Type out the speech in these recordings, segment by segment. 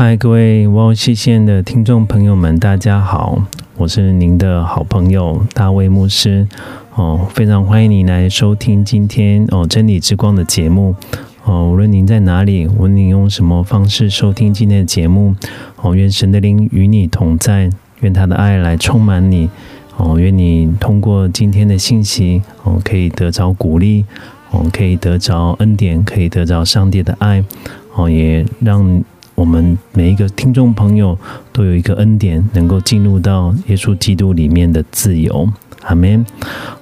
嗨，各位哇哦西线的听众朋友们，大家好，我是您的好朋友大卫牧师。哦，非常欢迎您来收听今天哦真理之光的节目。哦，无论您在哪里，无论您用什么方式收听今天的节目哦，愿神的灵与你同在，愿他的爱来充满你。哦，愿你通过今天的信息哦，可以得着鼓励哦，可以得着恩典，可以得着上帝的爱。哦，也让。我们每一个听众朋友都有一个恩典，能够进入到耶稣基督里面的自由。阿门。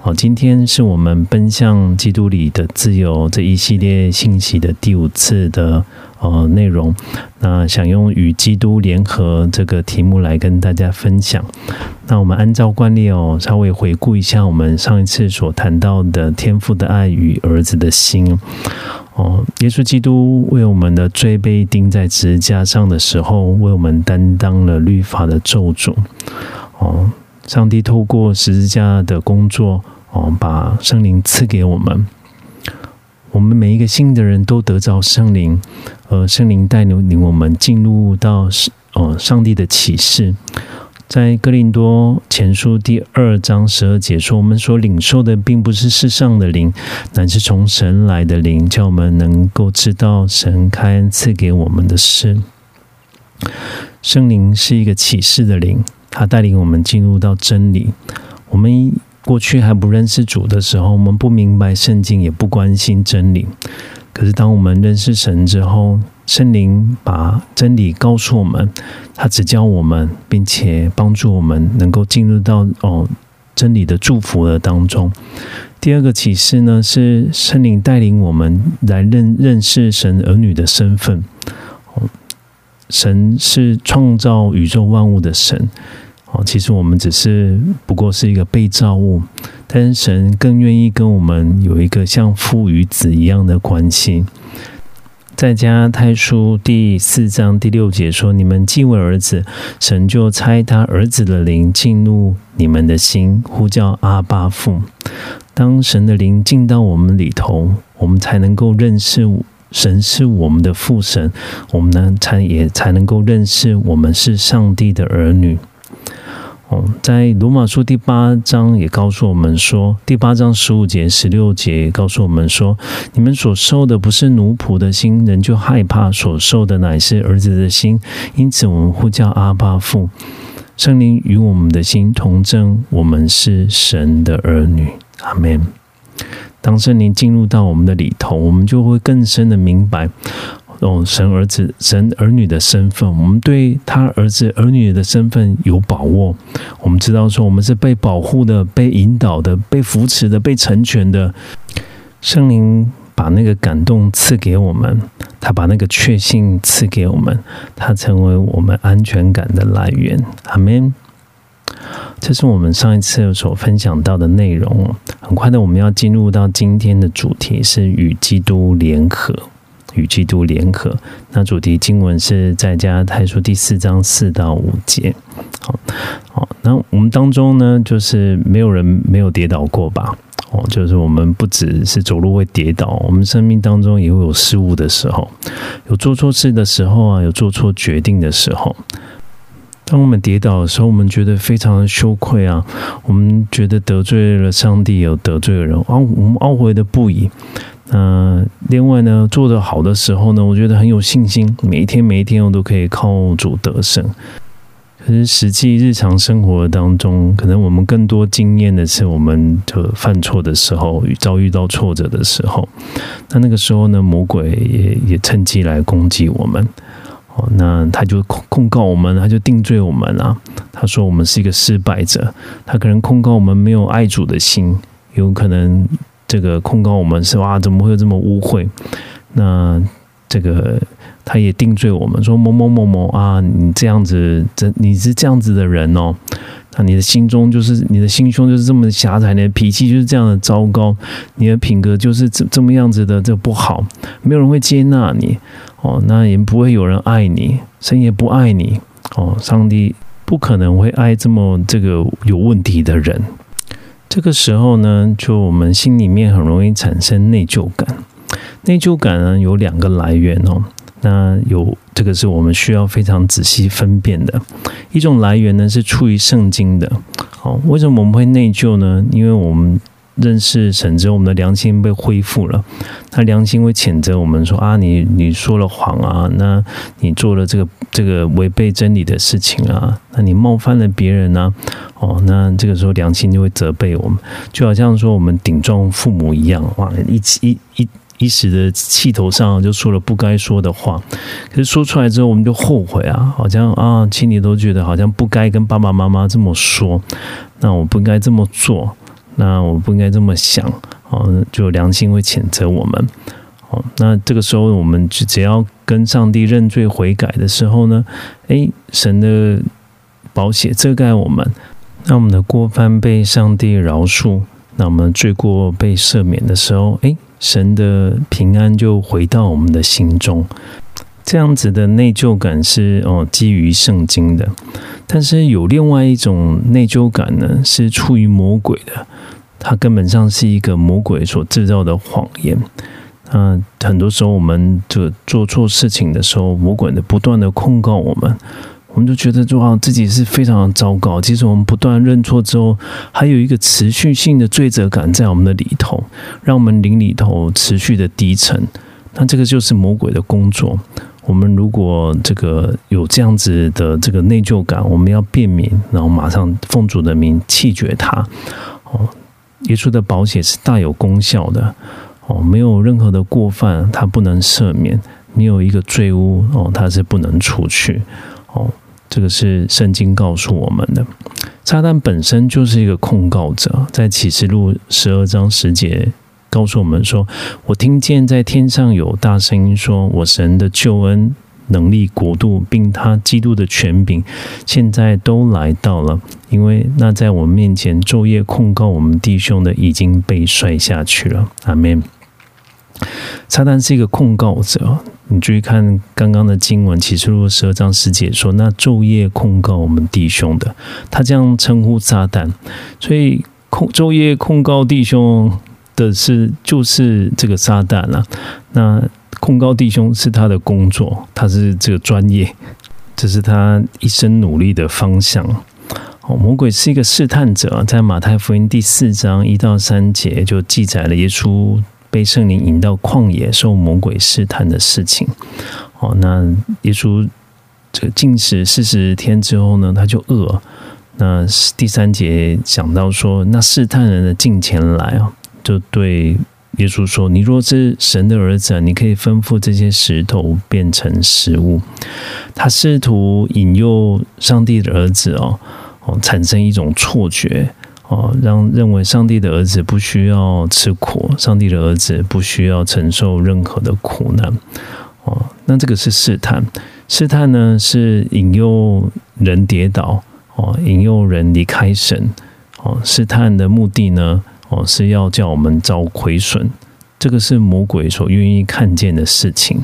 好，今天是我们奔向基督里的自由这一系列信息的第五次的呃内容。那想用与基督联合这个题目来跟大家分享。那我们按照惯例哦，稍微回顾一下我们上一次所谈到的天父的爱与儿子的心。哦，耶稣基督为我们的罪被钉在十字架上的时候，为我们担当了律法的咒诅。哦，上帝透过十字架的工作，哦，把圣灵赐给我们。我们每一个信的人都得着圣灵，而圣灵带领我们进入到哦上帝的启示。在哥林多前书第二章十二节说：“我们所领受的，并不是世上的灵，乃是从神来的灵，叫我们能够知道神开恩赐给我们的事。圣灵是一个启示的灵，它带领我们进入到真理。我们过去还不认识主的时候，我们不明白圣经，也不关心真理。可是当我们认识神之后，圣灵把真理告诉我们，他只教我们，并且帮助我们能够进入到哦真理的祝福的当中。第二个启示呢，是圣灵带领我们来认认识神儿女的身份。神是创造宇宙万物的神。哦，其实我们只是不过是一个被造物，但是神更愿意跟我们有一个像父与子一样的关系。在加太书第四章第六节说：“你们既为儿子，神就差他儿子的灵进入你们的心，呼叫阿爸父。当神的灵进到我们里头，我们才能够认识神是我们的父神，我们呢才也才能够认识我们是上帝的儿女。”在罗马书第八章也告诉我们说，第八章十五节、十六节告诉我们说，你们所受的不是奴仆的心，人就害怕；所受的乃是儿子的心，因此我们呼叫阿爸父。圣灵与我们的心同证，我们是神的儿女。阿门。当圣灵进入到我们的里头，我们就会更深的明白。哦，神儿子、神儿女的身份，我们对他儿子、儿女的身份有把握。我们知道说，我们是被保护的、被引导的、被扶持的、被成全的。圣灵把那个感动赐给我们，他把那个确信赐给我们，他成为我们安全感的来源。阿门。这是我们上一次所分享到的内容。很快的，我们要进入到今天的主题，是与基督联合。与基督联合，那主题经文是在家太书第四章四到五节。好，好，那我们当中呢，就是没有人没有跌倒过吧？哦，就是我们不只是走路会跌倒，我们生命当中也会有失误的时候，有做错事的时候啊，有做错决定的时候。当我们跌倒的时候，我们觉得非常的羞愧啊，我们觉得得罪了上帝，有得罪了人，懊，我们懊悔的不已。那另外呢，做得好的时候呢，我觉得很有信心，每一天每一天我都可以靠主得胜。可是实际日常生活当中，可能我们更多经验的是我们就犯错的时候，遭遇到挫折的时候，那那个时候呢，魔鬼也也趁机来攻击我们。哦，那他就控控告我们，他就定罪我们了。他说我们是一个失败者，他可能控告我们没有爱主的心，有可能这个控告我们是哇，怎么会有这么污秽？那这个。他也定罪我们说某某某某啊，你这样子，这你是这样子的人哦，那你的心中就是你的心胸就是这么狭窄，你的脾气就是这样的糟糕，你的品格就是这这么样子的这不好，没有人会接纳你哦，那也不会有人爱你，神也不爱你哦，上帝不可能会爱这么这个有问题的人。这个时候呢，就我们心里面很容易产生内疚感，内疚感呢有两个来源哦。那有这个是我们需要非常仔细分辨的一种来源呢，是出于圣经的。好，为什么我们会内疚呢？因为我们认识神之后，我们的良心被恢复了。那良心会谴责我们说啊，你你说了谎啊，那你做了这个这个违背真理的事情啊，那你冒犯了别人啊，哦，那这个时候良心就会责备我们，就好像说我们顶撞父母一样，哇，一一一。一时的气头上就说了不该说的话，可是说出来之后我们就后悔啊，好像啊心里都觉得好像不该跟爸爸妈妈这么说，那我不应该这么做，那我不应该这么想，哦，就良心会谴责我们，哦，那这个时候我们只只要跟上帝认罪悔改的时候呢，诶，神的保险遮盖我们，那我们的过犯被上帝饶恕，那我们罪过被赦免的时候，诶。神的平安就回到我们的心中，这样子的内疚感是哦基于圣经的，但是有另外一种内疚感呢，是出于魔鬼的，它根本上是一个魔鬼所制造的谎言。那很多时候我们就做错事情的时候，魔鬼的不断的控告我们。我们就觉得说啊，自己是非常糟糕。其实我们不断认错之后，还有一个持续性的罪责感在我们的里头，让我们灵里头持续的低沉。那这个就是魔鬼的工作。我们如果这个有这样子的这个内疚感，我们要辨明，然后马上奉主的名弃绝他。哦，耶稣的保险是大有功效的。哦，没有任何的过犯，他不能赦免；没有一个罪污，哦，他是不能除去。哦。这个是圣经告诉我们的，撒旦本身就是一个控告者，在启示录十二章十节告诉我们说：“我听见在天上有大声音说，我神的救恩、能力、国度，并他基督的权柄，现在都来到了，因为那在我们面前昼夜控告我们弟兄的，已经被摔下去了。”阿门。撒旦是一个控告者。你注意看刚刚的经文，启示录十二章十节说：“那昼夜控告我们弟兄的，他这样称呼撒旦，所以控昼夜控告弟兄的是就是这个撒旦了。那控告弟兄是他的工作，他是这个专业，这是他一生努力的方向。哦，魔鬼是一个试探者，在马太福音第四章一到三节就记载了耶稣。被圣灵引到旷野受魔鬼试探的事情，哦，那耶稣这个进食四十天之后呢，他就饿。那第三节讲到说，那试探人的近前来啊，就对耶稣说：“你若是神的儿子，你可以吩咐这些石头变成食物。”他试图引诱上帝的儿子哦，哦，产生一种错觉。哦，让认为上帝的儿子不需要吃苦，上帝的儿子不需要承受任何的苦难。哦，那这个是试探，试探呢是引诱人跌倒，哦，引诱人离开神。哦，试探的目的呢，哦是要叫我们遭亏损。这个是魔鬼所愿意看见的事情。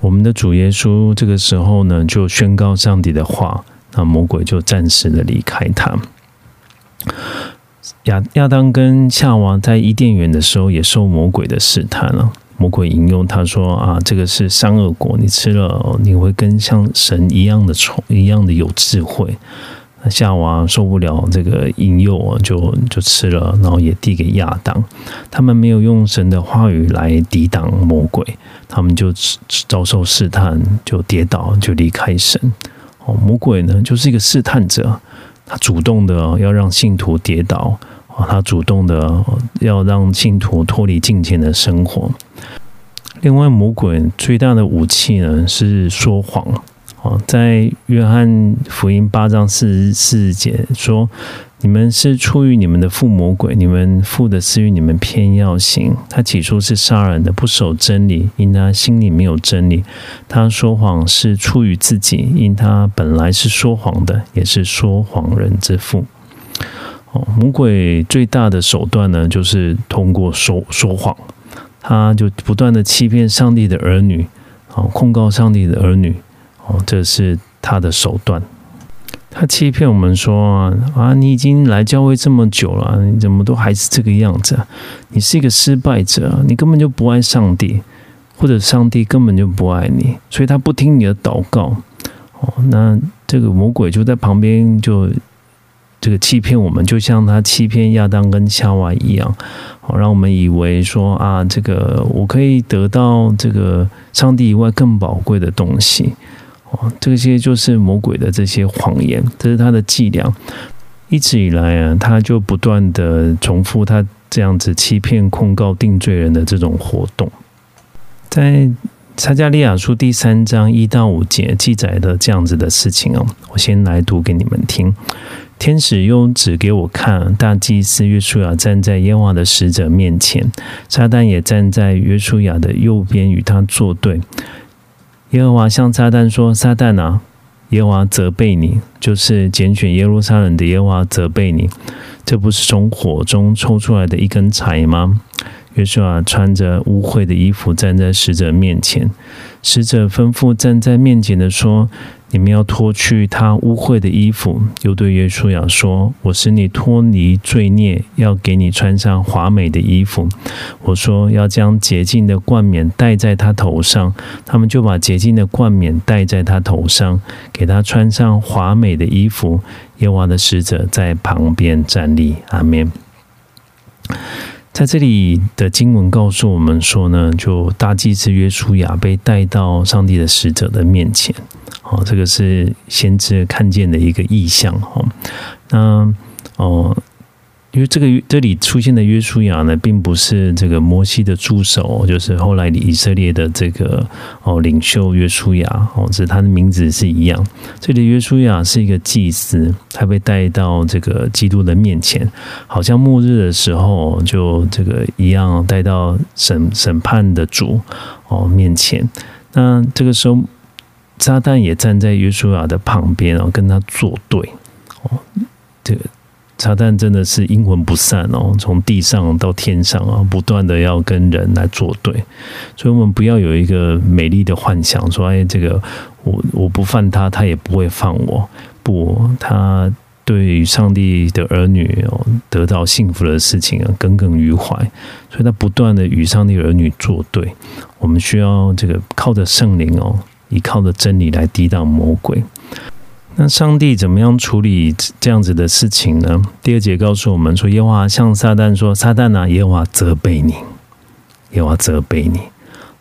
我们的主耶稣这个时候呢，就宣告上帝的话，那魔鬼就暂时的离开他。亚亚当跟夏娃在伊甸园的时候，也受魔鬼的试探了。魔鬼引诱他说：“啊，这个是善恶果，你吃了，你会跟像神一样的宠，一样的有智慧。”夏娃受不了这个引诱啊，就就吃了，然后也递给亚当。他们没有用神的话语来抵挡魔鬼，他们就遭受试探，就跌倒，就离开神。哦，魔鬼呢就是一个试探者，他主动的要让信徒跌倒，他主动的要让信徒脱离金钱的生活。另外，魔鬼最大的武器呢是说谎。哦，在约翰福音八章四十四节说：“你们是出于你们的父魔鬼，你们父的私欲你们偏要行。他起初是杀人的，不守真理，因他心里没有真理。他说谎是出于自己，因他本来是说谎的，也是说谎人之父。”哦，魔鬼最大的手段呢，就是通过说说谎，他就不断的欺骗上帝的儿女，哦，控告上帝的儿女。哦，这是他的手段。他欺骗我们说啊，你已经来教会这么久了，你怎么都还是这个样子？你是一个失败者，你根本就不爱上帝，或者上帝根本就不爱你，所以他不听你的祷告。哦，那这个魔鬼就在旁边就这个欺骗我们，就像他欺骗亚当跟夏娃一样，哦，让我们以为说啊，这个我可以得到这个上帝以外更宝贵的东西。哦这些就是魔鬼的这些谎言，这是他的伎俩。一直以来啊，他就不断的重复他这样子欺骗、控告、定罪人的这种活动。在撒加利亚书第三章一到五节记载的这样子的事情哦，我先来读给你们听。天使用指给我看，大祭司约书亚站在耶和华的使者面前，撒旦也站在约书亚的右边与他作对。耶和华向撒旦说：“撒旦啊，耶和华责备你，就是拣选耶路撒冷的耶和华责备你，这不是从火中抽出来的一根柴吗？”约书亚穿着污秽的衣服站在使者面前，使者吩咐站在面前的说。你们要脱去他污秽的衣服，又对约书亚说：“我使你脱离罪孽，要给你穿上华美的衣服。”我说：“要将洁净的冠冕戴在他头上。”他们就把洁净的冠冕戴在他头上，给他穿上华美的衣服。耶和华的使者在旁边站立。阿门。在这里的经文告诉我们说呢，就大祭司约书亚被带到上帝的使者的面前。哦，这个是先知看见的一个意象哦。那哦，因为这个这里出现的约书亚呢，并不是这个摩西的助手，就是后来以色列的这个哦领袖约书亚哦，是他的名字是一样。这里约书亚是一个祭司，他被带到这个基督的面前，好像末日的时候就这个一样，带到审审判的主哦面前。那这个时候。撒旦也站在约书亚的旁边哦，跟他作对哦。这个撒旦真的是阴魂不散哦，从地上到天上啊，不断的要跟人来作对。所以，我们不要有一个美丽的幻想，说哎，这个我我不犯他，他也不会放我。不，他对于上帝的儿女哦，得到幸福的事情啊，耿耿于怀。所以他不断的与上帝儿女作对。我们需要这个靠着圣灵哦。依靠着真理来抵挡魔鬼。那上帝怎么样处理这样子的事情呢？第二节告诉我们说，耶和华向撒旦说：“撒旦啊，耶和华责备你，耶和华责备你。”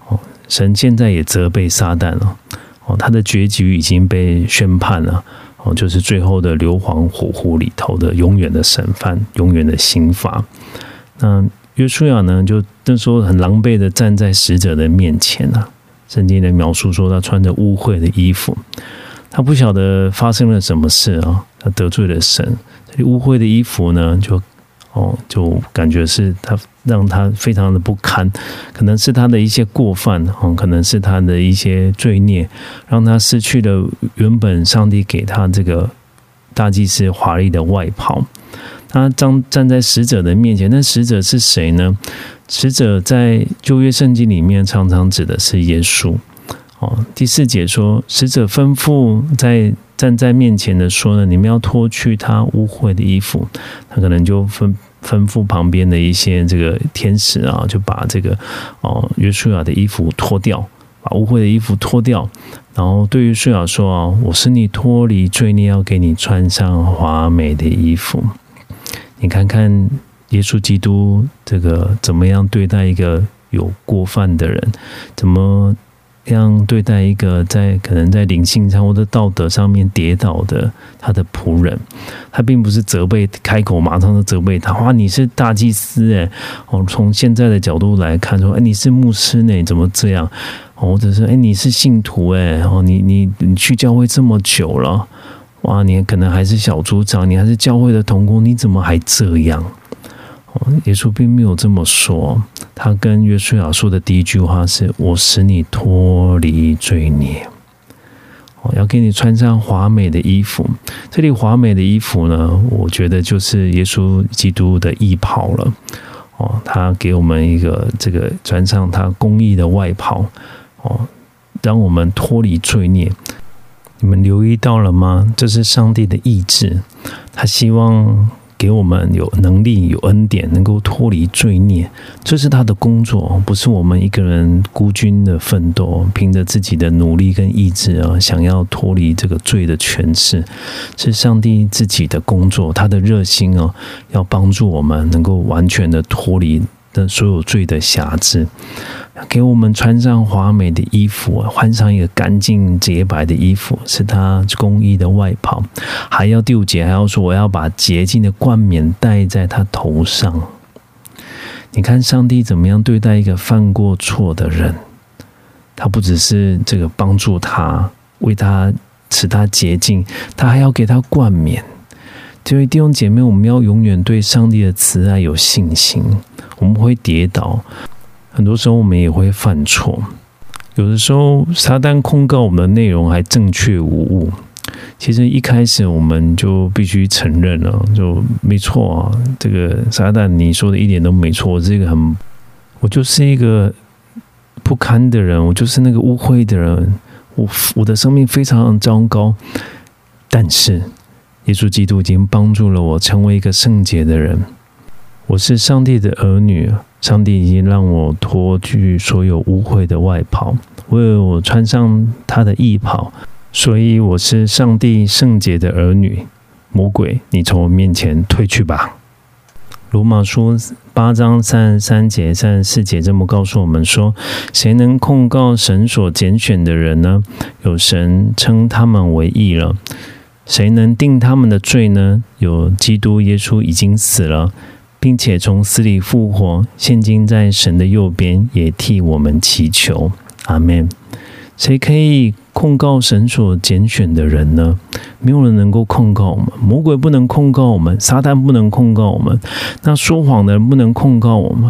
哦，神现在也责备撒旦了。哦，他的结局已经被宣判了。哦，就是最后的硫磺火湖里头的永远的审判，永远的刑罚。那约书亚呢，就那时候很狼狈的站在使者的面前啊。圣经的描述说，他穿着污秽的衣服，他不晓得发生了什么事啊，他得罪了神。这污秽的衣服呢，就哦，就感觉是他让他非常的不堪，可能是他的一些过犯哦，可能是他的一些罪孽，让他失去了原本上帝给他这个大祭司华丽的外袍。他站站在使者的面前，那使者是谁呢？使者在旧约圣经里面常常指的是耶稣。第四节说，使者吩咐在站在面前的说呢，你们要脱去他污秽的衣服。他可能就吩吩咐旁边的一些这个天使啊，就把这个哦约书亚的衣服脱掉，把污秽的衣服脱掉。然后对于书亚说啊，我是你脱离罪孽，要给你穿上华美的衣服。你看看耶稣基督这个怎么样对待一个有过犯的人？怎么这样对待一个在可能在灵性上或者道德上面跌倒的他的仆人？他并不是责备，开口马上就责备他。哇，你是大祭司诶，哦，从现在的角度来看，说，哎，你是牧师呢，怎么这样？或者是，哎，你是信徒诶，哦，你你你去教会这么久了，哇，你可能还是小组长，你还是教会的同工，你怎么还这样？耶稣并没有这么说，他跟约书亚说的第一句话是：“我使你脱离罪孽。”哦，要给你穿上华美的衣服。这里华美的衣服呢，我觉得就是耶稣基督的衣袍了。哦，他给我们一个这个穿上他公义的外袍，哦，让我们脱离罪孽。你们留意到了吗？这是上帝的意志，他希望。给我们有能力、有恩典，能够脱离罪孽，这是他的工作，不是我们一个人孤军的奋斗，凭着自己的努力跟意志啊，想要脱离这个罪的权势，是上帝自己的工作，他的热心哦，要帮助我们能够完全的脱离的所有罪的瑕疵。给我们穿上华美的衣服，换上一个干净洁白的衣服，是他公益的外袍。还要第五节还要说，我要把洁净的冠冕戴在他头上。你看上帝怎么样对待一个犯过错的人？他不只是这个帮助他，为他使他洁净，他还要给他冠冕。这位弟兄姐妹，我们要永远对上帝的慈爱有信心。我们会跌倒。很多时候我们也会犯错，有的时候撒旦控告我们的内容还正确无误。其实一开始我们就必须承认了，就没错啊。这个撒旦你说的一点都没错，我是一个很，我就是一个不堪的人，我就是那个污秽的人，我我的生命非常糟糕。但是耶稣基督已经帮助了我成为一个圣洁的人，我是上帝的儿女。上帝已经让我脱去所有污秽的外袍，为我穿上他的衣袍，所以我是上帝圣洁的儿女。魔鬼，你从我面前退去吧。罗马书八章三十三节、三十四节这么告诉我们说：谁能控告神所拣选的人呢？有神称他们为义了。谁能定他们的罪呢？有基督耶稣已经死了。并且从死里复活，现今在神的右边，也替我们祈求。阿门。谁可以控告神所拣选的人呢？没有人能够控告我们，魔鬼不能控告我们，撒旦不能控告我们，那说谎的人不能控告我们，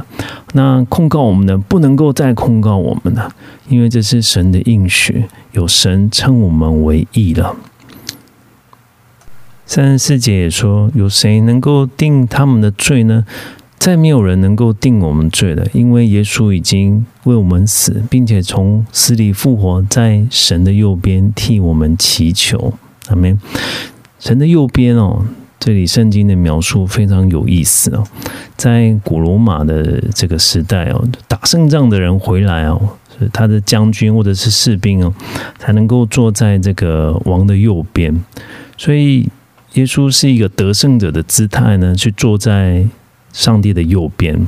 那控告我们的不能够再控告我们了，因为这是神的应许，有神称我们为义了。三十四节也说：“有谁能够定他们的罪呢？再没有人能够定我们罪了，因为耶稣已经为我们死，并且从死里复活，在神的右边替我们祈求。阿门。神的右边哦，这里圣经的描述非常有意思哦。在古罗马的这个时代哦，打胜仗的人回来哦，他的将军或者是士兵哦，才能够坐在这个王的右边，所以。”耶稣是一个得胜者的姿态呢，去坐在上帝的右边。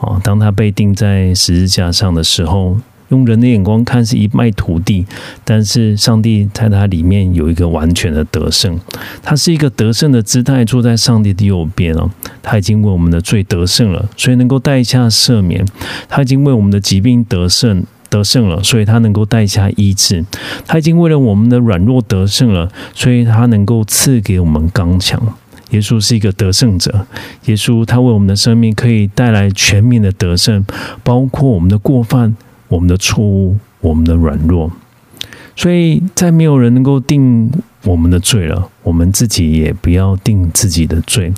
哦，当他被钉在十字架上的时候，用人的眼光看是一败涂地，但是上帝在他里面有一个完全的得胜。他是一个得胜的姿态，坐在上帝的右边哦。他已经为我们的罪得胜了，所以能够代下赦免。他已经为我们的疾病得胜。得胜了，所以他能够带下医治。他已经为了我们的软弱得胜了，所以他能够赐给我们刚强。耶稣是一个得胜者，耶稣他为我们的生命可以带来全面的得胜，包括我们的过犯、我们的错误、我们的软弱。所以再没有人能够定我们的罪了，我们自己也不要定自己的罪。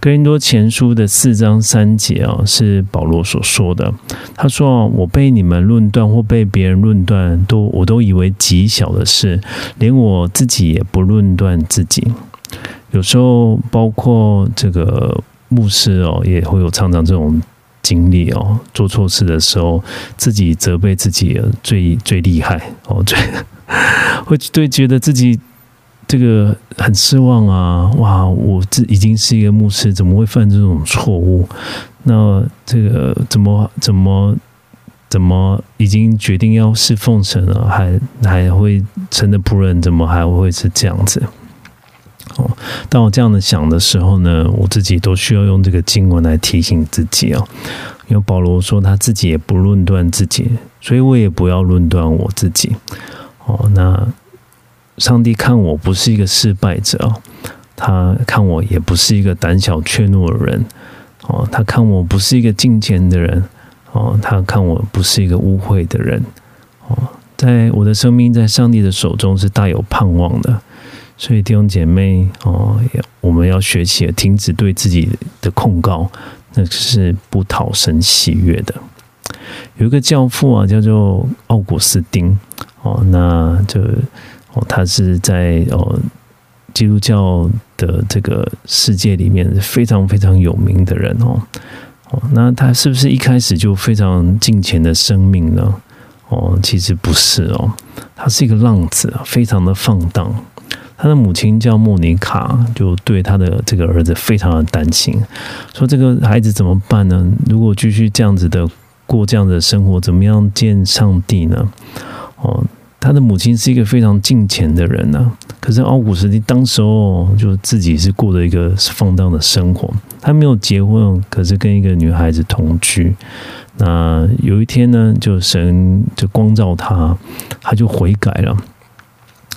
哥林多前书的四章三节啊，是保罗所说的。他说：“我被你们论断或被别人论断，都我都以为极小的事，连我自己也不论断自己。有时候，包括这个牧师哦，也会有常常这种经历哦，做错事的时候，自己责备自己最最厉害哦，最 会对觉得自己。”这个很失望啊！哇，我这已经是一个牧师，怎么会犯这种错误？那这个怎么怎么怎么已经决定要侍奉神了，还还会神的仆人，怎么还会是这样子？哦，当我这样的想的时候呢，我自己都需要用这个经文来提醒自己啊。因为保罗说他自己也不论断自己，所以我也不要论断我自己。哦，那上帝看我不是一个失败者，他看我也不是一个胆小怯懦的人。哦，他看我不是一个敬虔的人。哦，他看我不是一个污秽的人。哦，在我的生命在上帝的手中是大有盼望的。所以弟兄姐妹，哦，我们要学习停止对自己的控告，那是不讨神喜悦的。有一个教父啊，叫做奥古斯丁，哦，那就哦，他是在哦基督教的这个世界里面非常非常有名的人哦，哦，那他是不是一开始就非常近前的生命呢？哦，其实不是哦，他是一个浪子，非常的放荡。他的母亲叫莫妮卡，就对他的这个儿子非常的担心，说这个孩子怎么办呢？如果继续这样子的过这样的生活，怎么样见上帝呢？哦，他的母亲是一个非常敬虔的人呢，可是奥古斯丁当时候就自己是过着一个放荡的生活，他没有结婚，可是跟一个女孩子同居。那有一天呢，就神就光照他，他就悔改了，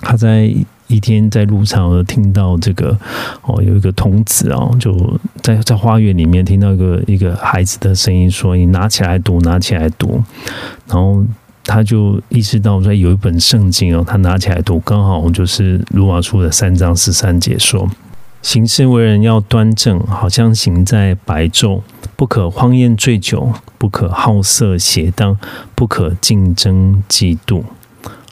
他在。一天在路上听到这个哦，有一个童子啊，就在在花园里面听到一个一个孩子的声音说：“你拿起来读，拿起来读。”然后他就意识到说有一本圣经哦，他拿起来读，刚好就是罗马书的三章十三节说：“行事为人要端正，好像行在白昼，不可荒宴醉酒，不可好色邪荡，不可竞争嫉妒。”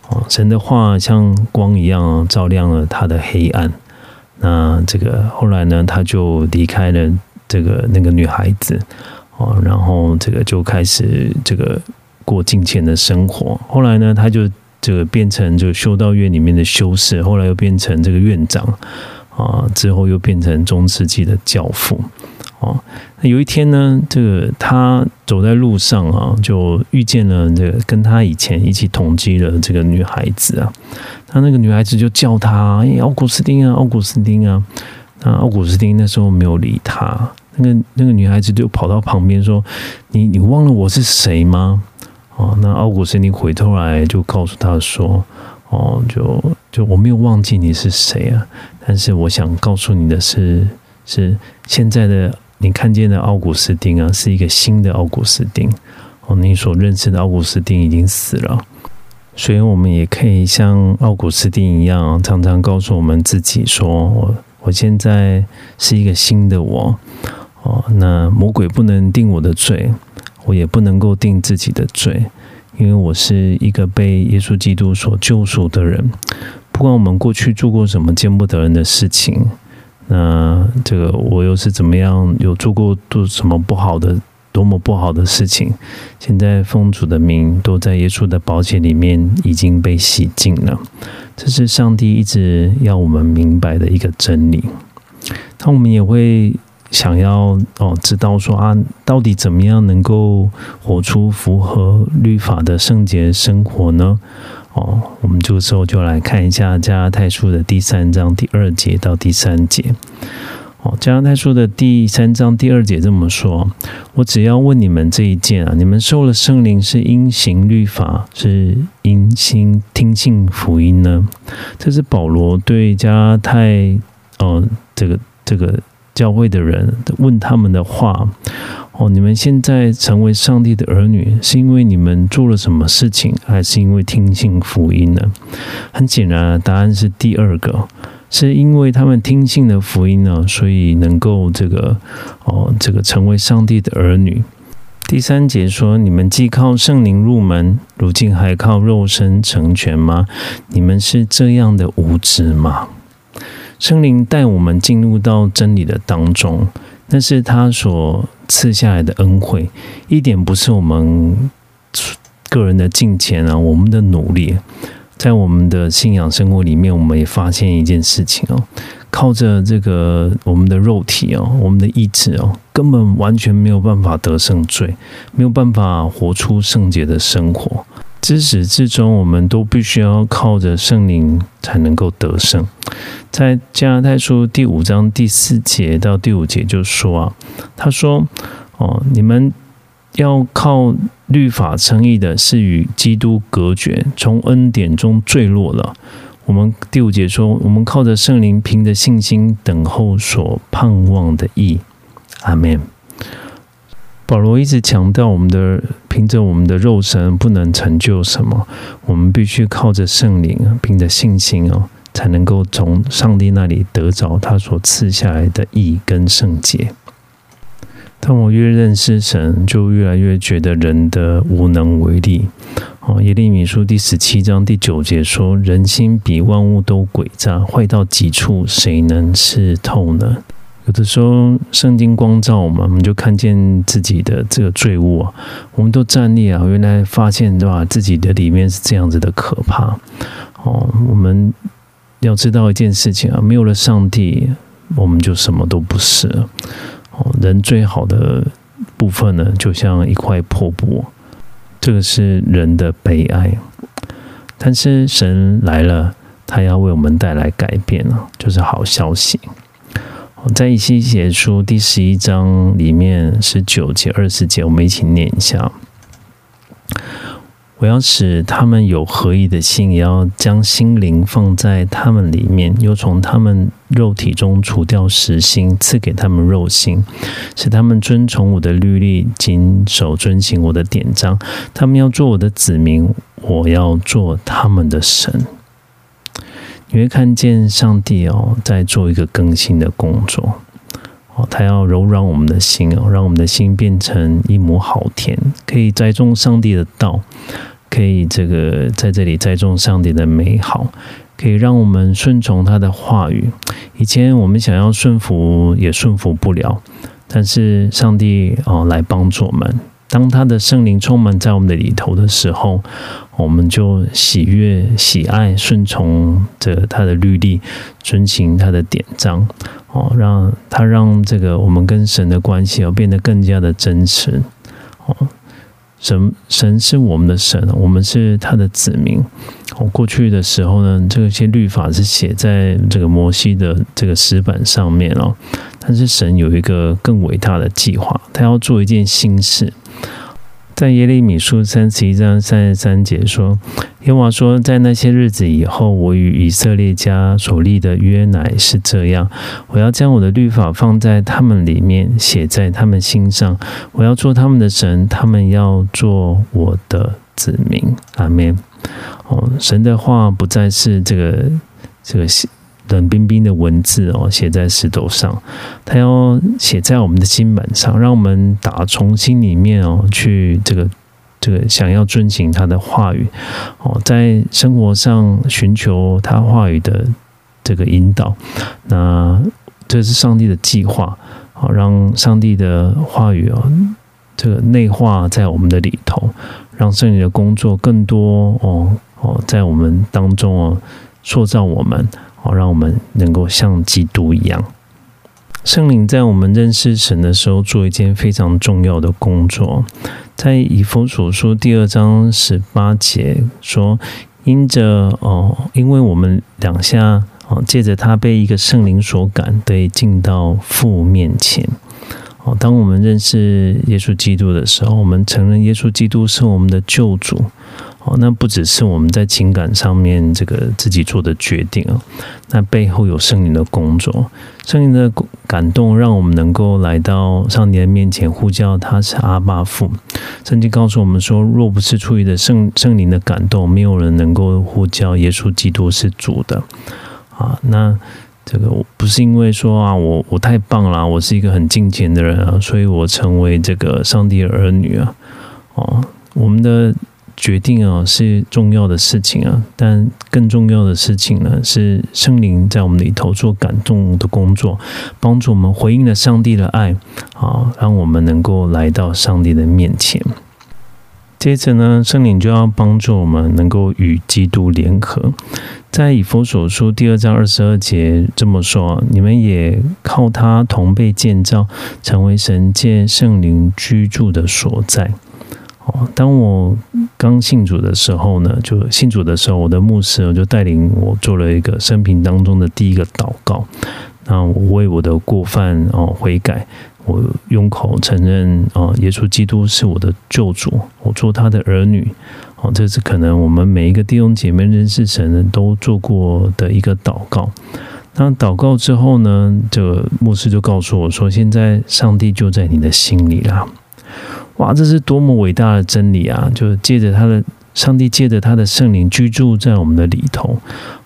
哦神的话像光一样照亮了他的黑暗。那这个后来呢，他就离开了这个那个女孩子哦，然后这个就开始这个过金钱的生活。后来呢，他就这个变成这个修道院里面的修士，后来又变成这个院长啊，之后又变成中世纪的教父。哦，那有一天呢，这个他走在路上啊，就遇见了这个跟他以前一起同居的这个女孩子啊。他那个女孩子就叫他：“哎，奥古斯丁啊，奥古斯丁啊。”那奥古斯丁那时候没有理他。那个那个女孩子就跑到旁边说：“你你忘了我是谁吗？”哦，那奥古斯丁回头来就告诉他说：“哦，就就我没有忘记你是谁啊，但是我想告诉你的是，是现在的。”你看见的奥古斯丁啊，是一个新的奥古斯丁哦。你所认识的奥古斯丁已经死了，所以我们也可以像奥古斯丁一样，常常告诉我们自己说：“我我现在是一个新的我哦。”那魔鬼不能定我的罪，我也不能够定自己的罪，因为我是一个被耶稣基督所救赎的人。不管我们过去做过什么见不得人的事情。那这个我又是怎么样？有做过多什么不好的、多么不好的事情？现在奉主的名，都在耶稣的宝血里面已经被洗净了。这是上帝一直要我们明白的一个真理。那我们也会想要哦，知道说啊，到底怎么样能够活出符合律法的圣洁生活呢？哦，我们这个时候就来看一下加拉太书的第三章第二节到第三节。哦，加拉太书的第三章第二节这么说：我只要问你们这一件啊，你们受了圣灵是因行律法，是因心听信福音呢？这是保罗对加拉太哦，这个这个教会的人问他们的话。哦，你们现在成为上帝的儿女，是因为你们做了什么事情，还是因为听信福音呢？很显然，答案是第二个，是因为他们听信了福音呢，所以能够这个哦，这个成为上帝的儿女。第三节说：你们既靠圣灵入门，如今还靠肉身成全吗？你们是这样的无知吗？圣灵带我们进入到真理的当中。那是他所赐下来的恩惠，一点不是我们个人的金钱啊，我们的努力，在我们的信仰生活里面，我们也发现一件事情哦，靠着这个我们的肉体哦，我们的意志哦，根本完全没有办法得胜罪，没有办法活出圣洁的生活。自始至终，我们都必须要靠着圣灵才能够得胜。在加拉太书第五章第四节到第五节就说啊，他说：“哦，你们要靠律法称义的，是与基督隔绝，从恩典中坠落了。”我们第五节说：“我们靠着圣灵，凭着信心等候所盼望的义。”阿门。保罗一直强调，我们的凭着我们的肉身不能成就什么，我们必须靠着圣灵，凭着信心哦，才能够从上帝那里得着他所赐下来的义跟圣洁。当我越认识神，就越来越觉得人的无能为力。哦，耶利米书第十七章第九节说：“人心比万物都诡诈，坏到极处，谁能识透呢？”有的时候，圣经光照我们，我们就看见自己的这个罪恶啊。我们都站立啊，原来发现对吧？自己的里面是这样子的可怕哦。我们要知道一件事情啊，没有了上帝，我们就什么都不是。哦，人最好的部分呢，就像一块破布，这个是人的悲哀。但是神来了，他要为我们带来改变了，就是好消息。我在以西结书第十一章里面十九节二十节，我们一起念一下。我要使他们有合一的心，也要将心灵放在他们里面，又从他们肉体中除掉实心，赐给他们肉心，使他们遵从我的律例，谨守遵行我的典章。他们要做我的子民，我要做他们的神。你会看见上帝哦，在做一个更新的工作哦，他要柔软我们的心哦，让我们的心变成一亩好田，可以栽种上帝的道，可以这个在这里栽种上帝的美好，可以让我们顺从他的话语。以前我们想要顺服也顺服不了，但是上帝哦来帮助我们。当他的圣灵充满在我们的里头的时候，我们就喜悦、喜爱、顺从着他的律例，遵行他的典章，哦，让他让这个我们跟神的关系哦变得更加的真实，哦，神神是我们的神，我们是他的子民。哦，过去的时候呢，这些律法是写在这个摩西的这个石板上面哦，但是神有一个更伟大的计划，他要做一件新事。在耶利米书三十一章三十三节说：“耶和华说，在那些日子以后，我与以色列家所立的约乃是这样：我要将我的律法放在他们里面，写在他们心上。我要做他们的神，他们要做我的子民。阿门。哦，神的话不再是这个这个。”冷冰冰的文字哦，写在石头上，他要写在我们的心门上，让我们打从心里面哦，去这个这个想要遵循他的话语哦，在生活上寻求他话语的这个引导。那这是上帝的计划，好让上帝的话语哦，这个内化在我们的里头，让圣灵的工作更多哦哦，在我们当中哦，塑造我们。好，让我们能够像基督一样，圣灵在我们认识神的时候，做一件非常重要的工作。在以弗所书第二章十八节说：“因着哦，因为我们两下哦，借着他被一个圣灵所感，得进到父面前。哦，当我们认识耶稣基督的时候，我们承认耶稣基督是我们的救主。”哦，那不只是我们在情感上面这个自己做的决定啊，那背后有圣灵的工作，圣灵的感动，让我们能够来到上帝的面前呼叫他是阿爸父。圣经告诉我们说，若不是出于的圣圣灵的感动，没有人能够呼叫耶稣基督是主的啊。那这个我不是因为说啊，我我太棒了，我是一个很敬虔的人啊，所以我成为这个上帝的儿女啊。哦，我们的。决定啊是重要的事情啊，但更重要的事情呢是圣灵在我们里头做感动的工作，帮助我们回应了上帝的爱啊，让我们能够来到上帝的面前。接着呢，圣灵就要帮助我们能够与基督联合。在以佛所书第二章二十二节这么说：你们也靠他同被建造，成为神借圣灵居住的所在。哦，当我刚信主的时候呢，就信主的时候，我的牧师就带领我做了一个生平当中的第一个祷告。那我为我的过犯哦悔改，我用口承认啊，耶稣基督是我的救主，我做他的儿女。哦，这是可能我们每一个弟兄姐妹认识神的都做过的一个祷告。那祷告之后呢，这个牧师就告诉我说：“现在上帝就在你的心里啦。”哇，这是多么伟大的真理啊！就是借着他的上帝，借着他的圣灵居住在我们的里头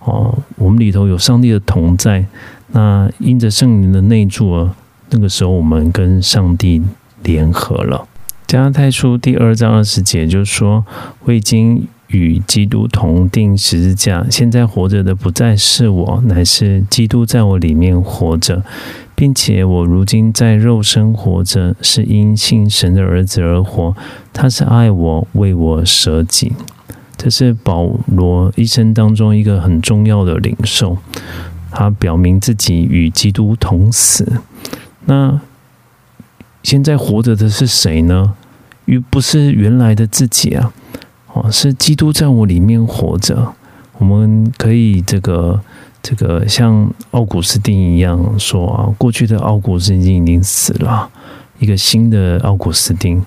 哦，我们里头有上帝的同在。那因着圣灵的内住啊，那个时候我们跟上帝联合了。加拉太书第二章二十节就说：“我已经与基督同定十字架，现在活着的不再是我，乃是基督在我里面活着。”并且我如今在肉身活着，是因信神的儿子而活。他是爱我，为我舍己。这是保罗一生当中一个很重要的领受。他表明自己与基督同死。那现在活着的是谁呢？与不是原来的自己啊！哦，是基督在我里面活着。我们可以这个。这个像奥古斯丁一样说啊，过去的奥古斯丁已经死了，一个新的奥古斯丁，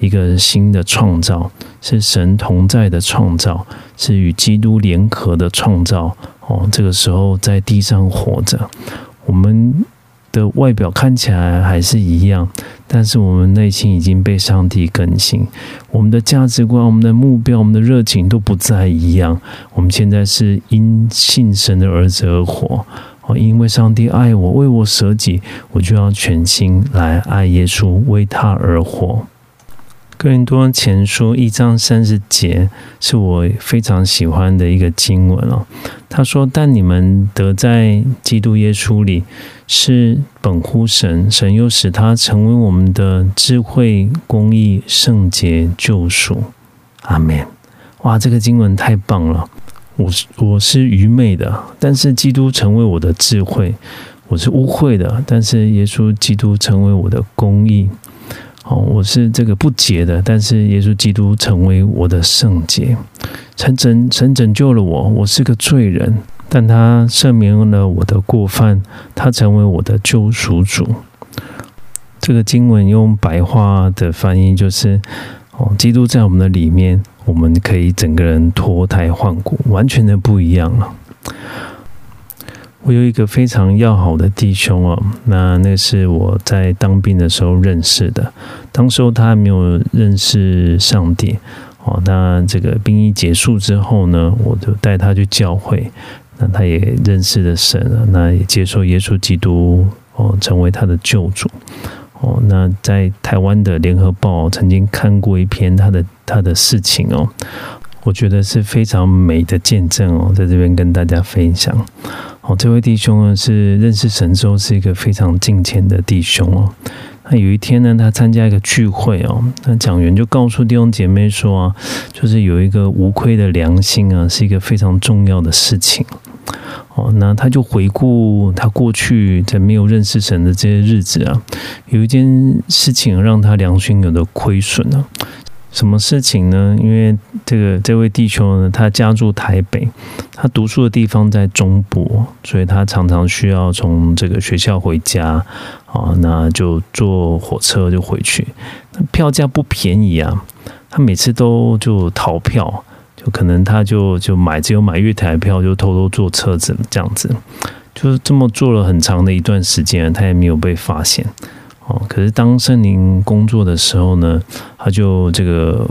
一个新的创造，是神同在的创造，是与基督联合的创造。哦，这个时候在地上活着，我们。的外表看起来还是一样，但是我们内心已经被上帝更新，我们的价值观、我们的目标、我们的热情都不再一样。我们现在是因信神的儿子而活，哦，因为上帝爱我，为我舍己，我就要全心来爱耶稣，为他而活。哥林多前书一章三十节是我非常喜欢的一个经文哦。他说：“但你们得在基督耶稣里，是本乎神，神又使他成为我们的智慧、公义、圣洁、救赎。”阿门。哇，这个经文太棒了！我是我是愚昧的，但是基督成为我的智慧；我是污秽的，但是耶稣基督成为我的公义。哦，我是这个不洁的，但是耶稣基督成为我的圣洁，神拯神拯救了我，我是个罪人，但他赦免了我的过犯，他成为我的救赎主。这个经文用白话的翻译就是：哦，基督在我们的里面，我们可以整个人脱胎换骨，完全的不一样了。我有一个非常要好的弟兄哦，那那是我在当兵的时候认识的。当时候他还没有认识上帝哦。那这个兵役结束之后呢，我就带他去教会，那他也认识了神了，那也接受耶稣基督哦，成为他的救主哦。那在台湾的联合报曾经看过一篇他的他的事情哦，我觉得是非常美的见证哦，在这边跟大家分享。哦，这位弟兄呢是认识神之后是一个非常敬虔的弟兄哦。那有一天呢，他参加一个聚会哦，那讲员就告诉弟兄姐妹说啊，就是有一个无愧的良心啊，是一个非常重要的事情。哦，那他就回顾他过去在没有认识神的这些日子啊，有一件事情让他良心有的亏损呢。什么事情呢？因为这个这位地球呢，他家住台北，他读书的地方在中部，所以他常常需要从这个学校回家啊，那就坐火车就回去。票价不便宜啊，他每次都就逃票，就可能他就就买只有买月台票，就偷偷坐车子这样子，就是这么做了很长的一段时间，他也没有被发现。哦，可是当圣灵工作的时候呢，他就这个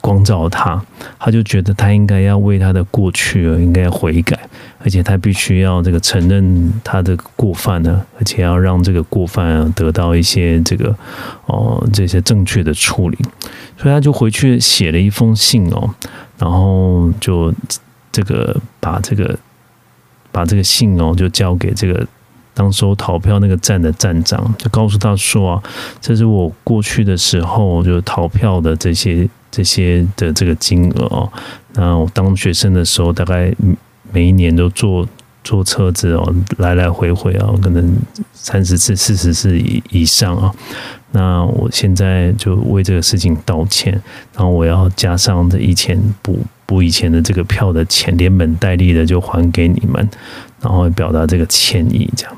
光照他，他就觉得他应该要为他的过去而应该悔改，而且他必须要这个承认他的过犯呢，而且要让这个过犯啊得到一些这个哦这些正确的处理，所以他就回去写了一封信哦，然后就这个把这个把这个信哦就交给这个。当收逃票那个站的站长就告诉他说啊，这是我过去的时候就是逃票的这些这些的这个金额哦。那我当学生的时候大概每一年都坐坐车子哦，来来回回啊，可能三十次、四十次以以上啊。那我现在就为这个事情道歉，然后我要加上这以前补补以前的这个票的钱，连本带利的就还给你们，然后表达这个歉意。这样，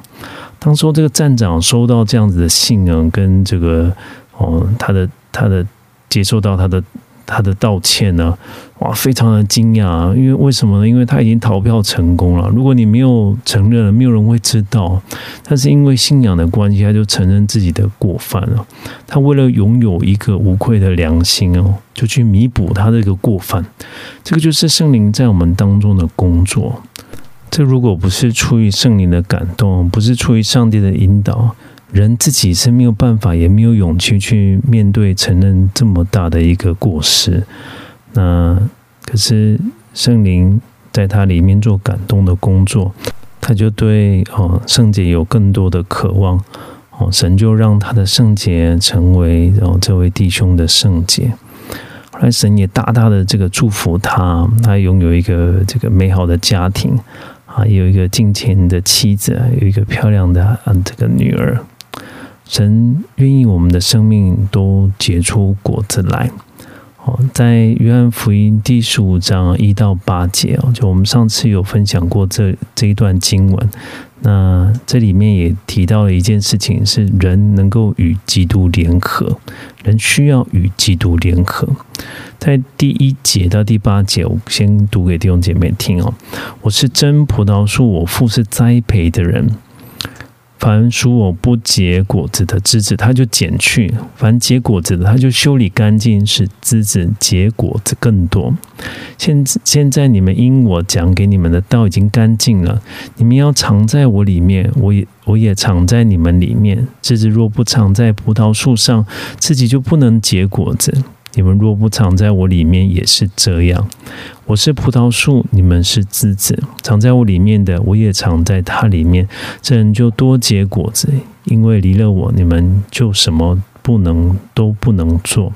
当说这个站长收到这样子的信啊，跟这个哦，他的他的接受到他的。他的道歉呢？哇，非常的惊讶，因为为什么呢？因为他已经逃票成功了。如果你没有承认，没有人会知道。但是因为信仰的关系，他就承认自己的过犯了。他为了拥有一个无愧的良心哦，就去弥补他这个过犯。这个就是圣灵在我们当中的工作。这如果不是出于圣灵的感动，不是出于上帝的引导。人自己是没有办法，也没有勇气去面对、承认这么大的一个过失。那可是圣灵在他里面做感动的工作，他就对哦圣洁有更多的渴望哦，神就让他的圣洁成为哦这位弟兄的圣洁。后来神也大大的这个祝福他，他拥有一个这个美好的家庭啊，有一个敬虔的妻子，有一个漂亮的嗯这个女儿。神愿意我们的生命都结出果子来。哦，在约翰福音第十五章一到八节哦，就我们上次有分享过这这一段经文。那这里面也提到了一件事情，是人能够与基督联合，人需要与基督联合。在第一节到第八节，我先读给弟兄姐妹听哦。我是真葡萄树，我父是栽培的人。凡属我不结果子的枝子，他就剪去；凡结果子的，他就修理干净，使枝子结果子更多。现现在你们因我讲给你们的道已经干净了，你们要藏在我里面，我也我也藏在你们里面。枝子若不藏在葡萄树上，自己就不能结果子。你们若不藏在我里面，也是这样。我是葡萄树，你们是枝子。藏在我里面的，我也藏在它里面。这人就多结果子，因为离了我，你们就什么不能都不能做。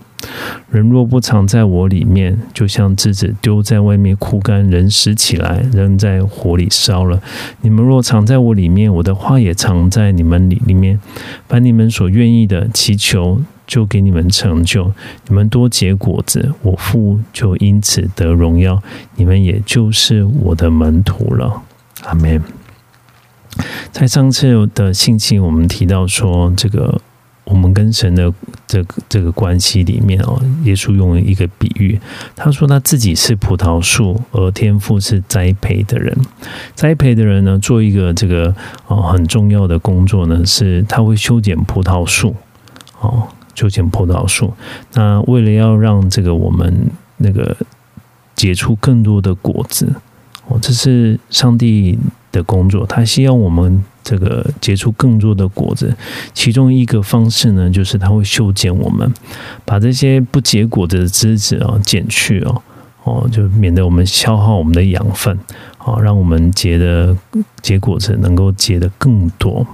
人若不藏在我里面，就像枝子丢在外面枯干，人拾起来扔在火里烧了。你们若藏在我里面，我的话也藏在你们里里面。把你们所愿意的祈求。就给你们成就，你们多结果子，我父就因此得荣耀，你们也就是我的门徒了。阿门。在上次的信息，我们提到说，这个我们跟神的这个这个关系里面哦，耶稣用了一个比喻，他说他自己是葡萄树，而天父是栽培的人。栽培的人呢，做一个这个哦很重要的工作呢，是他会修剪葡萄树哦。修剪葡萄树，那为了要让这个我们那个结出更多的果子，哦，这是上帝的工作，他希望我们这个结出更多的果子。其中一个方式呢，就是他会修剪我们，把这些不结果子的枝子啊剪去哦，哦，就免得我们消耗我们的养分，哦，让我们结的结果子能够结的更多。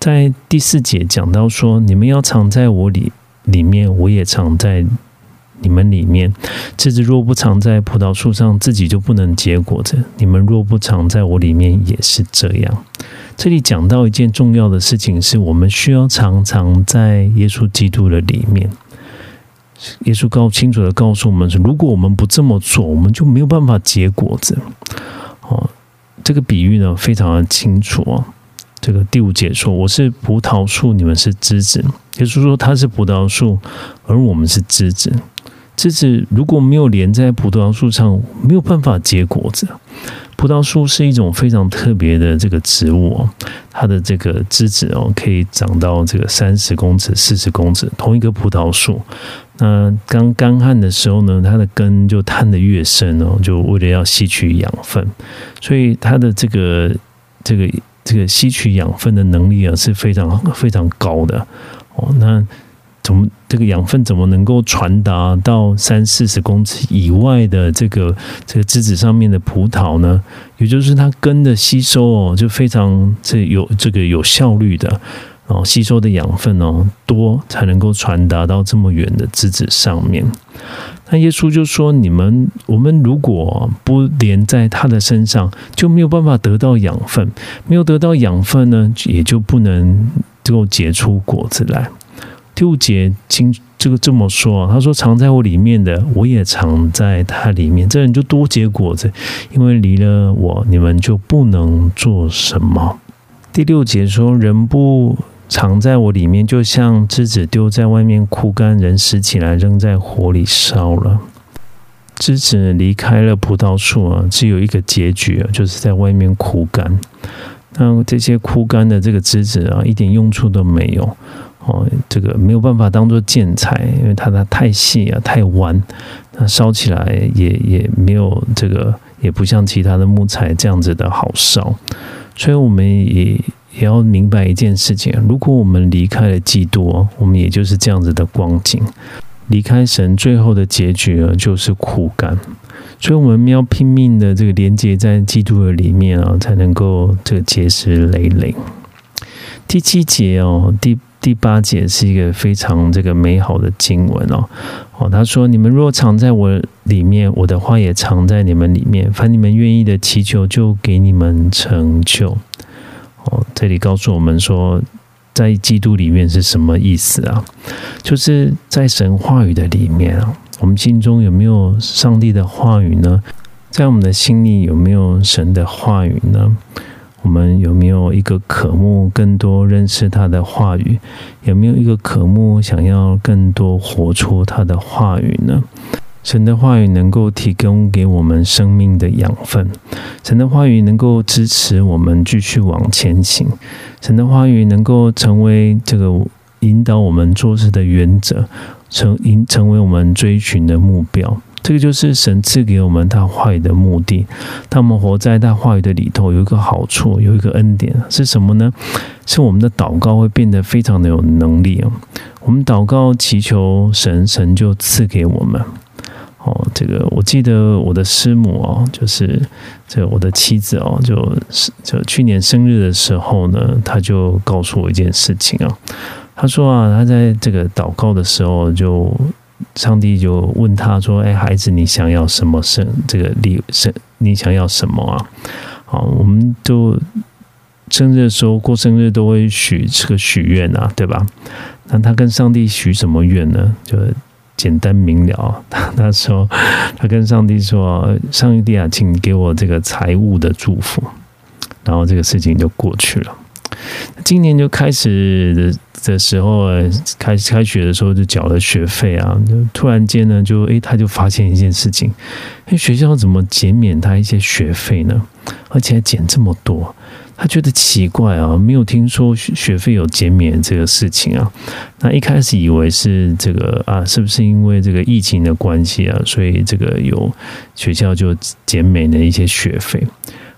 在第四节讲到说，你们要藏在我里里面，我也藏在你们里面。枝子若不藏在葡萄树上，自己就不能结果子。你们若不藏在我里面，也是这样。这里讲到一件重要的事情，是我们需要常常在耶稣基督的里面。耶稣告清楚的告诉我们说，如果我们不这么做，我们就没有办法结果子。哦，这个比喻呢，非常的清楚啊。这个第五节说：“我是葡萄树，你们是枝子。”也就是说，他是葡萄树，而我们是枝子。枝子如果没有连在葡萄树上，没有办法结果子。葡萄树是一种非常特别的这个植物哦，它的这个枝子哦，可以长到这个三十公尺、四十公尺。同一个葡萄树，那刚干旱的时候呢，它的根就探得越深哦，就为了要吸取养分，所以它的这个这个。这个吸取养分的能力啊是非常非常高的哦。那怎么这个养分怎么能够传达到三四十公尺以外的这个这个枝子上面的葡萄呢？也就是它根的吸收哦，就非常这有这个有效率的哦，吸收的养分哦多，才能够传达到这么远的枝子上面。那耶稣就说：“你们，我们如果不连在他的身上，就没有办法得到养分。没有得到养分呢，也就不能够结出果子来。”第五节清这个这么说，他说：“藏在我里面的，我也藏在他里面。这人就多结果子，因为离了我，你们就不能做什么。”第六节说：“人不。”藏在我里面，就像枝子丢在外面枯干，人拾起来扔在火里烧了。枝子离开了葡萄树啊，只有一个结局啊，就是在外面枯干。那这些枯干的这个枝子啊，一点用处都没有哦，这个没有办法当做建材，因为它的太细啊，太弯，那烧起来也也没有这个，也不像其他的木材这样子的好烧。所以我们也。也要明白一件事情：如果我们离开了基督，我们也就是这样子的光景。离开神，最后的结局啊，就是苦干。所以我们要拼命的这个连接在基督的里面啊，才能够这个结实累累。第七节哦，第第八节是一个非常这个美好的经文哦。哦，他说：“你们若藏在我里面，我的话也藏在你们里面。凡你们愿意的祈求，就给你们成就。”哦，这里告诉我们说，在基督里面是什么意思啊？就是在神话语的里面啊，我们心中有没有上帝的话语呢？在我们的心里有没有神的话语呢？我们有没有一个渴慕更多认识他的话语？有没有一个渴慕想要更多活出他的话语呢？神的话语能够提供给我们生命的养分，神的话语能够支持我们继续往前行，神的话语能够成为这个引导我们做事的原则，成引成为我们追寻的目标。这个就是神赐给我们他话语的目的。当我们活在他话语的里头，有一个好处，有一个恩典是什么呢？是我们的祷告会变得非常的有能力啊！我们祷告祈求神，神就赐给我们。哦，这个我记得我的师母哦，就是这我的妻子哦，就是就去年生日的时候呢，他就告诉我一件事情啊。他说啊，他在这个祷告的时候，就上帝就问他说：“哎，孩子，你想要什么生这个礼生？你想要什么啊？”好，我们就生日的时候过生日都会许这个许愿啊，对吧？那他跟上帝许什么愿呢？就简单明了，他 他说，他跟上帝说：“上帝啊，请给我这个财务的祝福。”然后这个事情就过去了。今年就开始的的时候，开开学的时候就缴了学费啊，就突然间呢，就诶，他就发现一件事情：，哎，学校怎么减免他一些学费呢？而且还减这么多。他觉得奇怪啊，没有听说学费有减免这个事情啊。那一开始以为是这个啊，是不是因为这个疫情的关系啊，所以这个有学校就减免了一些学费。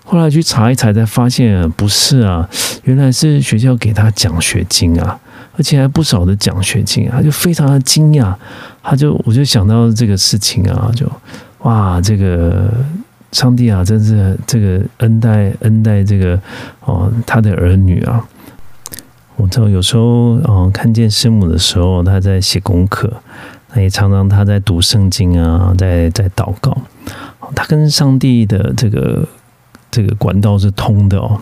后来去查一查，才发现不是啊，原来是学校给他奖学金啊，而且还不少的奖学金啊，他就非常的惊讶，他就我就想到这个事情啊，就哇这个。上帝啊，真是这个恩待恩待这个哦，他的儿女啊。我知道有时候哦，看见师母的时候，他在写功课，那也常常他在读圣经啊，在在祷告。他跟上帝的这个这个管道是通的哦。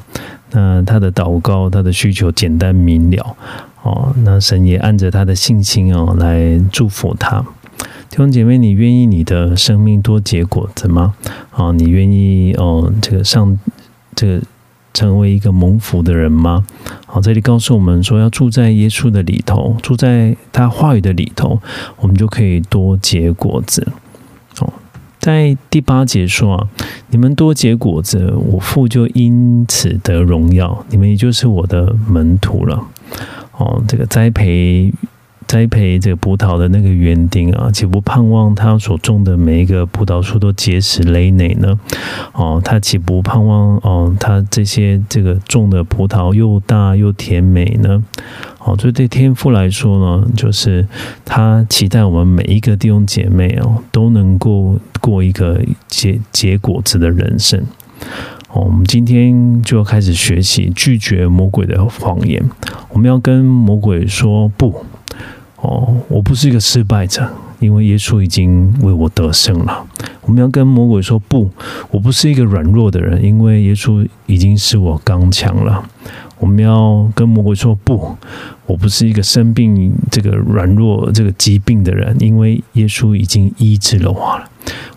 那他的祷告，他的需求简单明了哦。那神也按着他的信心哦来祝福他。弟兄姐妹，你愿意你的生命多结果子吗？啊，你愿意哦，这个上这个成为一个蒙福的人吗？好，这里告诉我们说，要住在耶稣的里头，住在他话语的里头，我们就可以多结果子。哦，在第八节说啊，你们多结果子，我父就因此得荣耀，你们也就是我的门徒了。哦，这个栽培。栽培这个葡萄的那个园丁啊，岂不盼望他所种的每一个葡萄树都结实累累呢？哦，他岂不盼望哦，他这些这个种的葡萄又大又甜美呢？哦，所以对天父来说呢，就是他期待我们每一个弟兄姐妹哦，都能够过一个结结果子的人生。哦，我们今天就要开始学习拒绝魔鬼的谎言，我们要跟魔鬼说不。哦，我不是一个失败者，因为耶稣已经为我得胜了。我们要跟魔鬼说不，我不是一个软弱的人，因为耶稣已经使我刚强了。我们要跟魔鬼说不，我不是一个生病、这个软弱、这个疾病的人，因为耶稣已经医治了我了。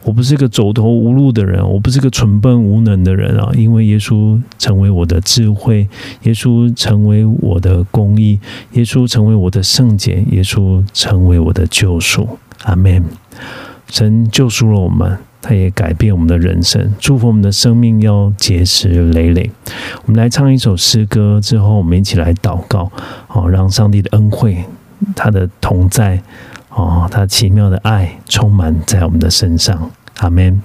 我不是个走投无路的人，我不是个蠢笨无能的人啊！因为耶稣成为我的智慧，耶稣成为我的公义，耶稣成为我的圣洁，耶稣成为我的救赎。阿门。神救赎了我们，他也改变我们的人生，祝福我们的生命要结实累累。我们来唱一首诗歌之后，我们一起来祷告，好，让上帝的恩惠、他的同在。哦，他奇妙的爱充满在我们的身上，阿门。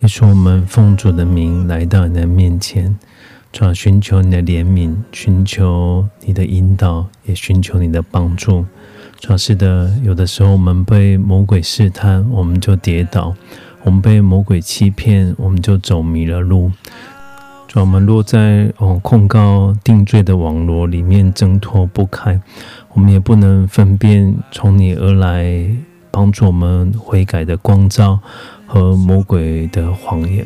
你说我们奉主的名来到你的面前，主要寻求你的怜悯，寻求你的引导，也寻求你的帮助。主要是的，有的时候我们被魔鬼试探，我们就跌倒；我们被魔鬼欺骗，我们就走迷了路。我们落在哦控告定罪的网络里面挣脱不开，我们也不能分辨从你而来帮助我们悔改的光照。和魔鬼的谎言，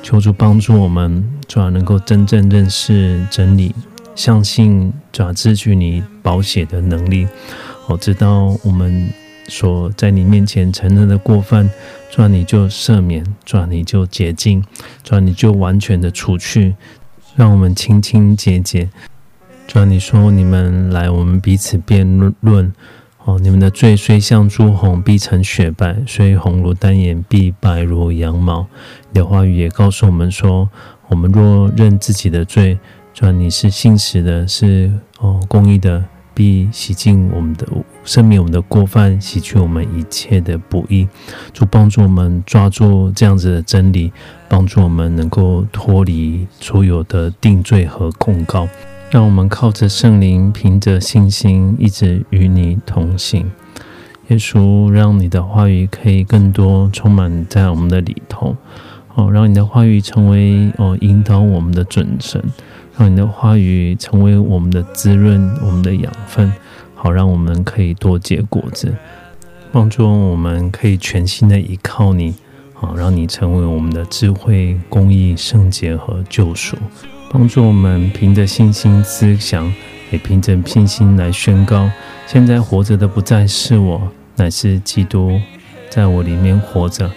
求主帮助我们，主要能够真正认识真理，相信主要支取你保险的能力。我知道我们所在你面前承认的过犯，主要你就赦免，主要你就洁净，主要你就完全的除去，让我们清清洁洁。主要你说你们来，我们彼此辩论。哦，你们的罪虽像朱红，必成雪白；虽红如丹颜，必白如羊毛。你的话语也告诉我们说，我们若认自己的罪，主你是信实的，是哦公义的，必洗净我们的赦免我们的过犯，洗去我们一切的不义。主帮助我们抓住这样子的真理，帮助我们能够脱离所有的定罪和控告。让我们靠着圣灵，凭着信心，一直与你同行。耶稣，让你的话语可以更多充满在我们的里头。哦，让你的话语成为哦引导我们的准绳，让你的话语成为我们的滋润，我们的养分，好让我们可以多结果子，帮助我们可以全心的依靠你。好，让你成为我们的智慧、公义、圣洁和救赎。帮助我们凭着信心思想，也凭着信心来宣告：现在活着的不再是我，乃是基督在我里面活着。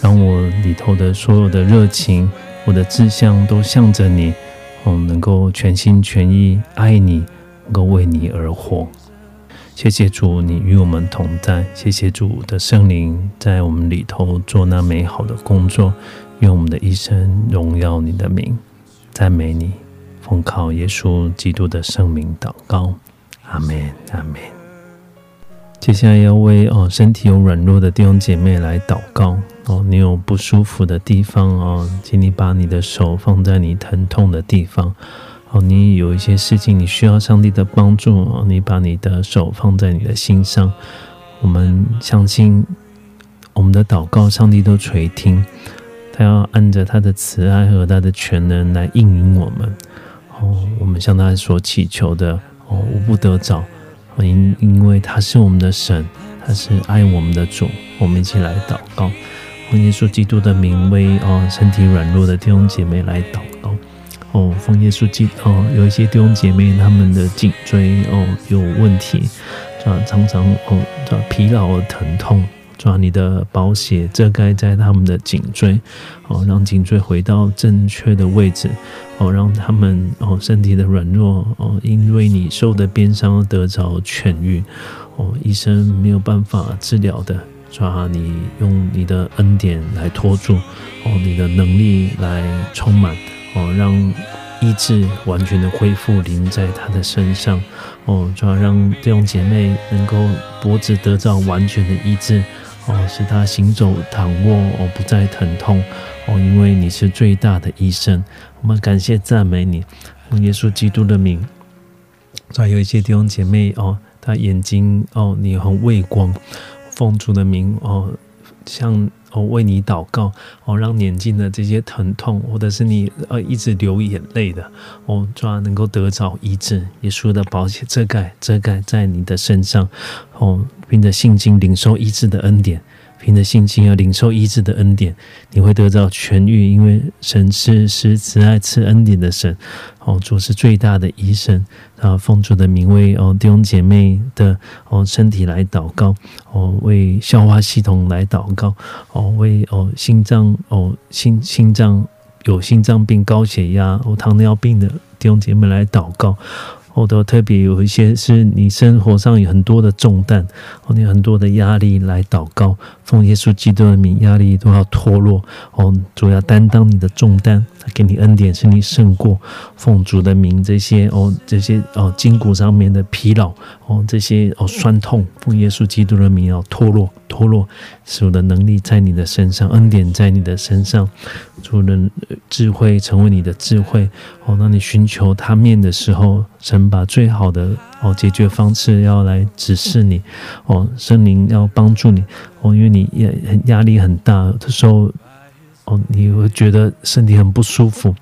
让我里头的所有的热情，我的志向都向着你，哦，能够全心全意爱你，能够为你而活。谢谢主，你与我们同在。谢谢主的圣灵在我们里头做那美好的工作，用我们的一生荣耀你的名。赞美你，奉靠耶稣基督的圣名祷告，阿门，阿门。接下来要为哦身体有软弱的弟兄姐妹来祷告哦，你有不舒服的地方哦，请你把你的手放在你疼痛的地方哦。你有一些事情你需要上帝的帮助哦，你把你的手放在你的心上，我们相信我们的祷告，上帝都垂听。他要按着他的慈爱和他的全能来应允我们。哦，我们向他所祈求的，哦，无不得着。因因为他是我们的神，他是爱我们的主。我们一起来祷告，奉耶稣基督的名为哦身体软弱的弟兄姐妹来祷告。哦，奉耶稣基哦，有一些弟兄姐妹他们的颈椎哦有问题，啊，常常哦叫疲劳疼痛。抓你的宝血遮盖在他们的颈椎，哦，让颈椎回到正确的位置，哦，让他们哦身体的软弱哦，因为你受的鞭伤得着痊愈，哦，医生没有办法治疗的，抓你用你的恩典来托住，哦，你的能力来充满，哦，让医治完全的恢复临在他的身上，哦，抓让弟兄姐妹能够脖子得到完全的医治。哦，使他行走躺卧哦，不再疼痛哦，因为你是最大的医生。我们感谢赞美你，用耶稣基督的名。再有一些弟兄姐妹哦，他眼睛哦，你很畏光，奉主的名哦，像。哦，为你祷告哦，让眼睛的这些疼痛，或者是你呃一直流眼泪的哦，主要能够得着医治。耶稣的宝血遮盖遮盖在你的身上哦，凭着信心领受医治的恩典。凭着信心要领受医治的恩典，你会得到痊愈，因为神是是慈爱赐恩典的神。哦，主是最大的医生。啊，奉主的名为哦弟兄姐妹的哦身体来祷告，哦为消化系统来祷告，哦为哦心脏哦心心脏有心脏病、高血压、哦糖尿病的弟兄姐妹来祷告。我都特别有一些是你生活上有很多的重担，哦，你很多的压力来祷告，奉耶稣基督的名，压力都要脱落哦。主要担当你的重担，给你恩典，使你胜过。奉主的名，这些哦，这些哦，筋骨上面的疲劳哦，这些哦酸痛，奉耶稣基督的名要脱落，脱落。主的能力在你的身上，恩典在你的身上，主的智慧成为你的智慧哦。当你寻求他面的时候，神把最好的哦解决方式要来指示你哦，圣灵要帮助你哦，因为你也很压力很大的时候哦，你会觉得身体很不舒服。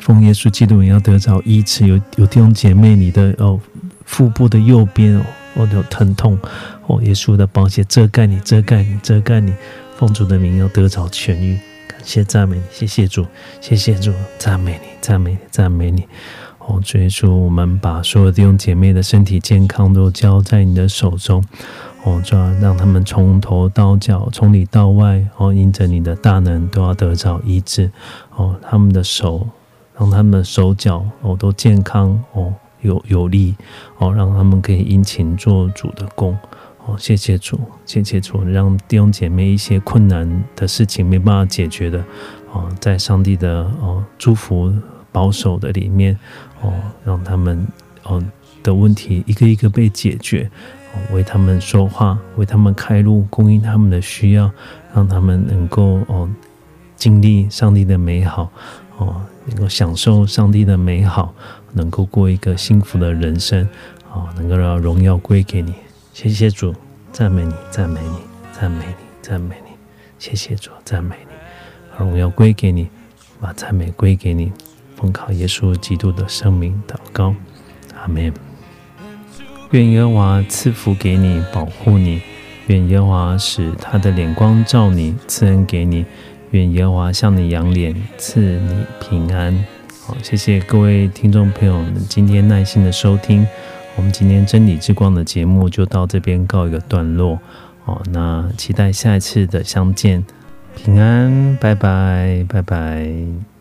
奉耶稣基督你要得着医治，有有弟兄姐妹，你的哦腹部的右边哦哦有疼痛哦，耶稣的宝血遮盖你，遮盖你，遮盖你。奉主的名要得着痊愈，感谢赞美你，谢谢主，谢谢主，赞美你，赞美你，赞美你。哦，主耶稣，我们把所有弟兄姐妹的身体健康都交在你的手中。哦，就要让他们从头到脚，从里到外，哦，因着你的大能都要得着医治。哦，他们的手。让他们的手脚哦都健康哦有有力哦，让他们可以殷勤做主的工哦。谢谢主，谢谢主，让弟兄姐妹一些困难的事情没办法解决的哦，在上帝的哦祝福保守的里面哦，让他们哦的问题一个一个被解决，为他们说话，为他们开路，供应他们的需要，让他们能够哦经历上帝的美好哦。能够享受上帝的美好，能够过一个幸福的人生，啊，能够让荣耀归给你。谢谢主，赞美你，赞美你，赞美你，赞美你。谢谢主，赞美你，荣耀归给你，把赞美归给你。奉靠耶稣基督的生命祷告，阿门。愿耶和华赐福给你，保护你；愿耶和华使他的脸光照你，赐恩给你。愿耶和华向你扬脸，赐你平安。好，谢谢各位听众朋友们今天耐心的收听。我们今天真理之光的节目就到这边告一个段落。好，那期待下一次的相见。平安，拜拜，拜拜。